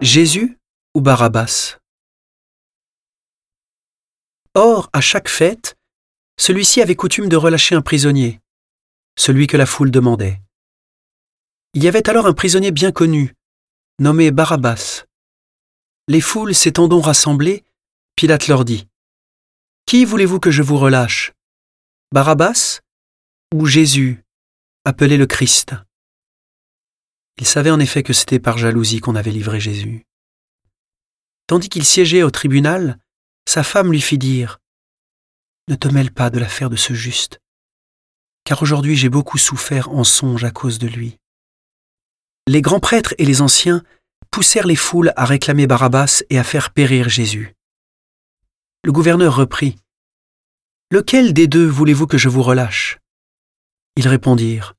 Jésus ou Barabbas? Or, à chaque fête, celui-ci avait coutume de relâcher un prisonnier, celui que la foule demandait. Il y avait alors un prisonnier bien connu, nommé Barabbas. Les foules s'étant donc rassemblées, Pilate leur dit Qui voulez-vous que je vous relâche? Barabbas ou Jésus, appelé le Christ? Il savait en effet que c'était par jalousie qu'on avait livré Jésus. Tandis qu'il siégeait au tribunal, sa femme lui fit dire Ne te mêle pas de l'affaire de ce juste, car aujourd'hui j'ai beaucoup souffert en songe à cause de lui. Les grands prêtres et les anciens poussèrent les foules à réclamer Barabbas et à faire périr Jésus. Le gouverneur reprit Lequel des deux voulez-vous que je vous relâche? Ils répondirent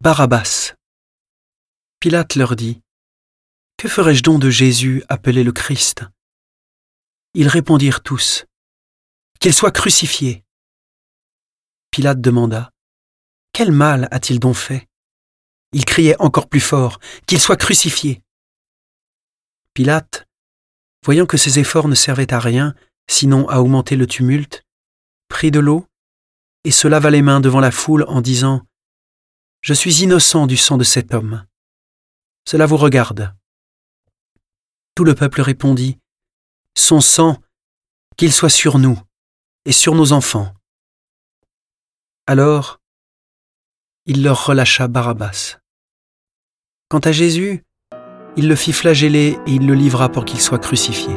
Barabbas. Pilate leur dit Que ferais-je donc de Jésus appelé le Christ? Ils répondirent tous Qu'il soit crucifié. Pilate demanda Quel mal a-t-il donc fait? Il criait encore plus fort Qu'il soit crucifié. Pilate, voyant que ses efforts ne servaient à rien, sinon à augmenter le tumulte, prit de l'eau et se lava les mains devant la foule en disant Je suis innocent du sang de cet homme. Cela vous regarde. Tout le peuple répondit Son sang, qu'il soit sur nous et sur nos enfants. Alors, il leur relâcha Barabbas. Quant à Jésus, il le fit flageller et il le livra pour qu'il soit crucifié.